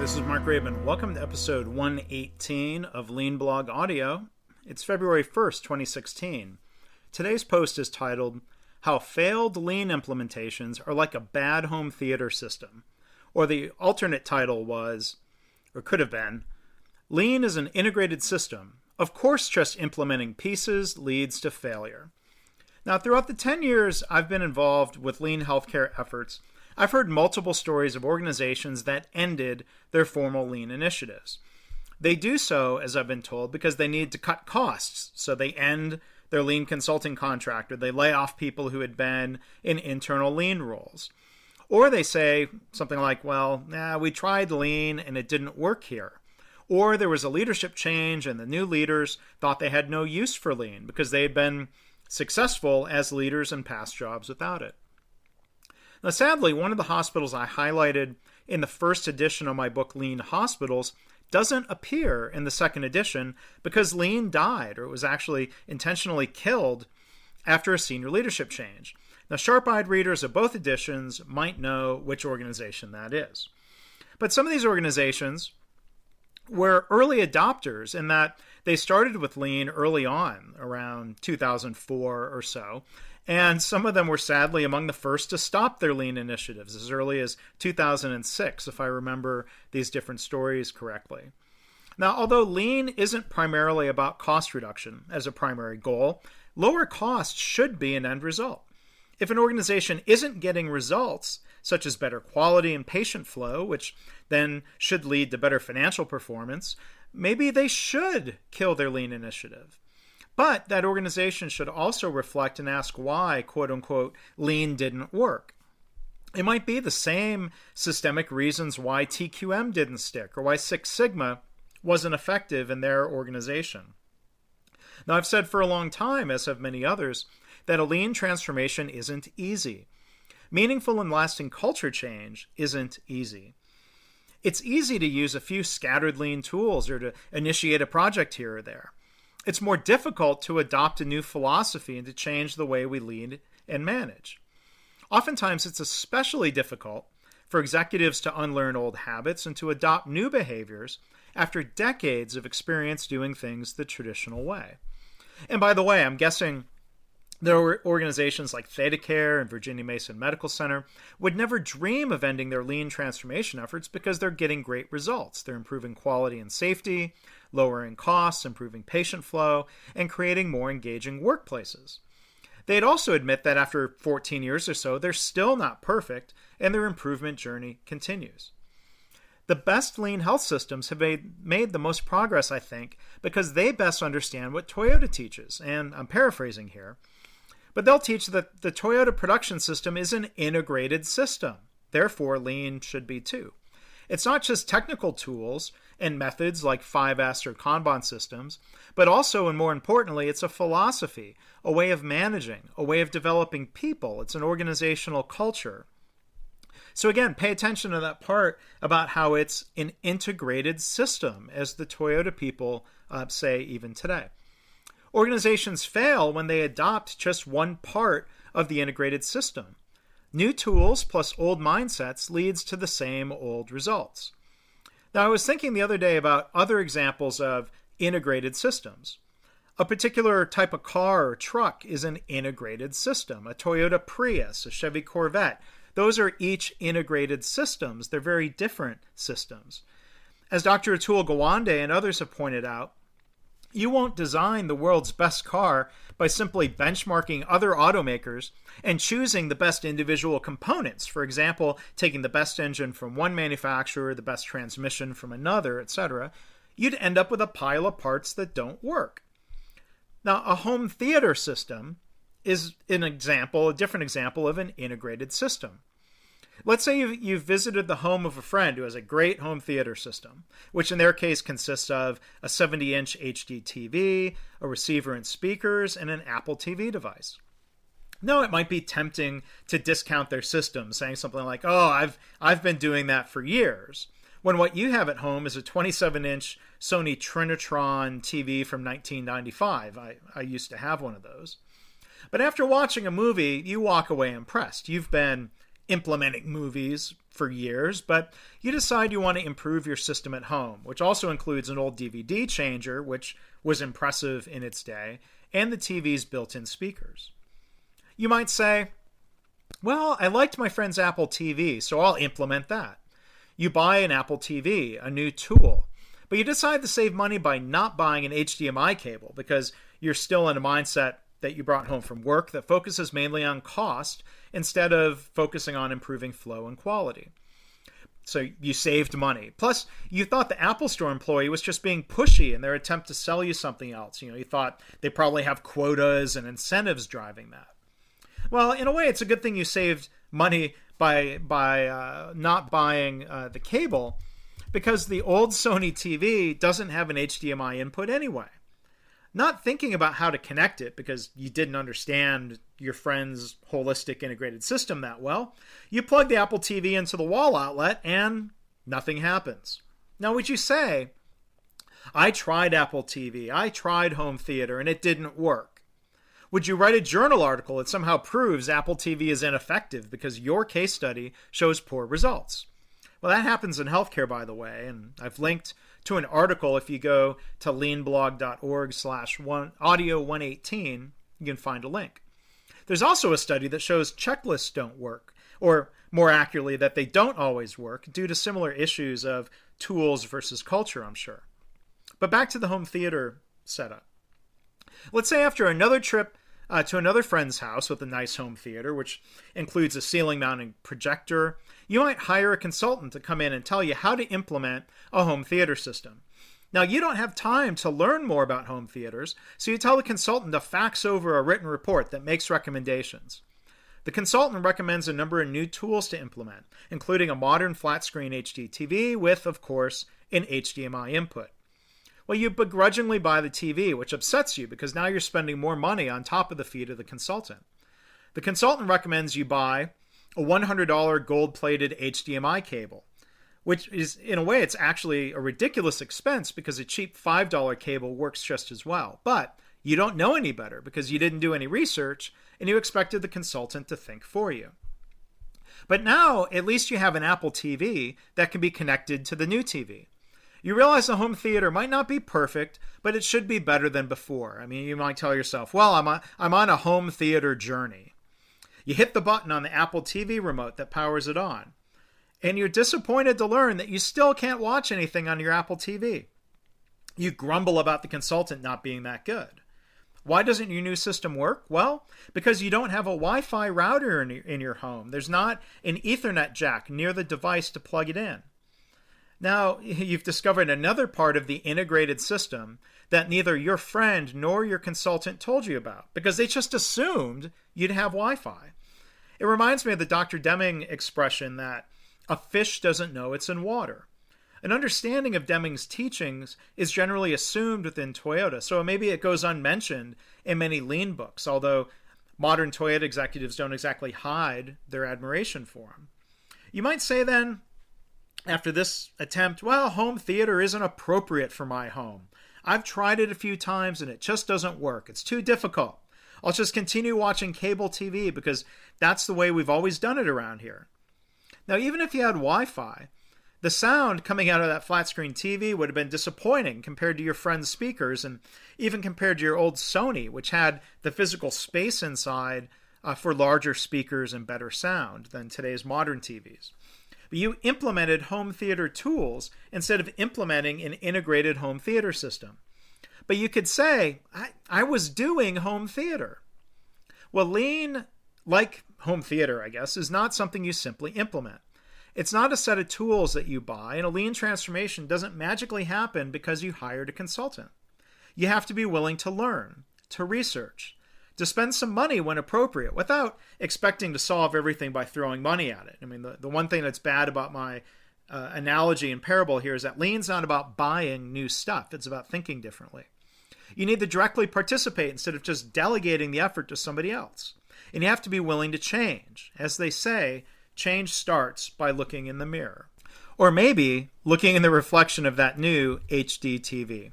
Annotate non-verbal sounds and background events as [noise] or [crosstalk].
this is Mark Graban. Welcome to episode 118 of Lean Blog Audio. It's February 1st, 2016. Today's post is titled, How Failed Lean Implementations Are Like a Bad Home Theater System. Or the alternate title was, or could have been, Lean is an integrated system. Of course, just implementing pieces leads to failure. Now, throughout the 10 years I've been involved with lean healthcare efforts, I've heard multiple stories of organizations that ended their formal lean initiatives. They do so, as I've been told, because they need to cut costs. So they end their lean consulting contract or they lay off people who had been in internal lean roles. Or they say something like, well, nah, we tried lean and it didn't work here. Or there was a leadership change and the new leaders thought they had no use for lean because they had been successful as leaders in past jobs without it. Now, sadly, one of the hospitals I highlighted in the first edition of my book, Lean Hospitals, doesn't appear in the second edition because Lean died, or was actually intentionally killed after a senior leadership change. Now, sharp eyed readers of both editions might know which organization that is. But some of these organizations were early adopters in that they started with Lean early on, around 2004 or so, and some of them were sadly among the first to stop their lean initiatives as early as 2006, if I remember these different stories correctly. Now, although lean isn't primarily about cost reduction as a primary goal, lower costs should be an end result. If an organization isn't getting results, such as better quality and patient flow, which then should lead to better financial performance, maybe they should kill their lean initiative. But that organization should also reflect and ask why, quote unquote, lean didn't work. It might be the same systemic reasons why TQM didn't stick or why Six Sigma wasn't effective in their organization. Now, I've said for a long time, as have many others, that a lean transformation isn't easy. Meaningful and lasting culture change isn't easy. It's easy to use a few scattered lean tools or to initiate a project here or there it's more difficult to adopt a new philosophy and to change the way we lead and manage. Oftentimes, it's especially difficult for executives to unlearn old habits and to adopt new behaviors after decades of experience doing things the traditional way. And by the way, I'm guessing there were organizations like ThedaCare and Virginia Mason Medical Center would never dream of ending their lean transformation efforts because they're getting great results. They're improving quality and safety, lowering costs, improving patient flow, and creating more engaging workplaces. They'd also admit that after 14 years or so, they're still not perfect and their improvement journey continues. The best lean health systems have made, made the most progress, I think, because they best understand what Toyota teaches. And I'm paraphrasing here, but they'll teach that the Toyota production system is an integrated system. Therefore, lean should be too. It's not just technical tools and methods like 5S or Kanban systems, but also, and more importantly, it's a philosophy, a way of managing, a way of developing people. It's an organizational culture. So, again, pay attention to that part about how it's an integrated system, as the Toyota people uh, say even today. Organizations fail when they adopt just one part of the integrated system. New tools plus old mindsets leads to the same old results. Now, I was thinking the other day about other examples of integrated systems. A particular type of car or truck is an integrated system. A Toyota Prius, a Chevy Corvette, those are each integrated systems. They're very different systems. As Dr. Atul Gawande and others have pointed out, you won't design the world's best car by simply benchmarking other automakers and choosing the best individual components. For example, taking the best engine from one manufacturer, the best transmission from another, etc. You'd end up with a pile of parts that don't work. Now, a home theater system is an example, a different example of an integrated system. Let's say you've, you've, visited the home of a friend who has a great home theater system, which in their case consists of a 70 inch HD TV, a receiver and speakers, and an Apple TV device. Now, it might be tempting to discount their system, saying something like, oh, I've, I've been doing that for years. When what you have at home is a 27 inch Sony Trinitron TV from 1995. I, I used to have one of those. But after watching a movie, you walk away impressed. You've been implementing movies for years, but you decide you want to improve your system at home, which also includes an old DVD changer, which was impressive in its day, and the TV's built in speakers. You might say, Well, I liked my friend's Apple TV, so I'll implement that. You buy an Apple TV, a new tool, but you decide to save money by not buying an HDMI cable because you're still in a mindset that you brought home from work that focuses mainly on cost instead of focusing on improving flow and quality. So you saved money. Plus, you thought the Apple Store employee was just being pushy in their attempt to sell you something else. You know, you thought they probably have quotas and incentives driving that. Well, in a way, it's a good thing you saved money by by uh, not buying uh, the cable, because the old Sony TV doesn't have an HDMI input anyway not thinking about how to connect it because you didn't understand your friend's holistic integrated system that well, you plug the Apple TV into the wall outlet and nothing happens. Now, would you say, I tried Apple TV, I tried home theater, and it didn't work? Would you write a journal article that somehow proves Apple TV is ineffective because your case study shows poor results? Well, that happens in healthcare, by the way, and I've linked to an article. If you go to leanblog.org slash audio 118, you can find a link. There's also a study that shows checklists don't work, or more accurately, that they don't always work due to similar issues of tools versus culture, I'm sure. But back to the home theater setup. Let's say after another trip uh, to another friend's house with a nice home theater, which includes a ceiling mounting projector, you might hire a consultant to come in and tell you how to implement a home theater system. Now, you don't have time to learn more about home theaters, so you tell the consultant to fax over a written report that makes recommendations. The consultant recommends a number of new tools to implement, including a modern flat screen HD TV with, of course, an HDMI input. Well, you begrudgingly buy the TV, which upsets you because now you're spending more money on top of the fee to the consultant. The consultant recommends you buy a $100 gold plated HDMI cable, which is, in a way, it's actually a ridiculous expense because a cheap $5 cable works just as well. But you don't know any better because you didn't do any research and you expected the consultant to think for you. But now, at least you have an Apple TV that can be connected to the new TV. You realize the home theater might not be perfect, but it should be better than before. I mean, you might tell yourself, well, I'm, a, I'm on a home theater journey. You hit the button on the Apple TV remote that powers it on, and you're disappointed to learn that you still can't watch anything on your Apple TV. You grumble about the consultant not being that good. Why doesn't your new system work? Well, because you don't have a Wi Fi router in your home. There's not an Ethernet jack near the device to plug it in. Now, [laughs] you've discovered another part of the integrated system that neither your friend nor your consultant told you about because they just assumed you'd have Wi Fi. It reminds me of the Dr. Deming expression that a fish doesn't know it's in water. An understanding of Deming's teachings is generally assumed within Toyota, so maybe it goes unmentioned in many lean books, although modern Toyota executives don't exactly hide their admiration for him. You might say then, after this attempt, well, home theater isn't appropriate for my home. I've tried it a few times and it just doesn't work. It's too difficult. I'll just continue watching cable TV because that's the way we've always done it around here. Now, even if you had Wi Fi, the sound coming out of that flat screen TV would have been disappointing compared to your friend's speakers and even compared to your old Sony, which had the physical space inside uh, for larger speakers and better sound than today's modern TVs. But you implemented home theater tools instead of implementing an integrated home theater system. But you could say, I, I was doing home theater. Well, lean, like home theater, I guess, is not something you simply implement. It's not a set of tools that you buy, and a lean transformation doesn't magically happen because you hired a consultant. You have to be willing to learn, to research, to spend some money when appropriate without expecting to solve everything by throwing money at it. I mean, the, the one thing that's bad about my uh, analogy and parable here is that lean's not about buying new stuff, it's about thinking differently. You need to directly participate instead of just delegating the effort to somebody else. And you have to be willing to change. As they say, change starts by looking in the mirror. Or maybe looking in the reflection of that new HD TV.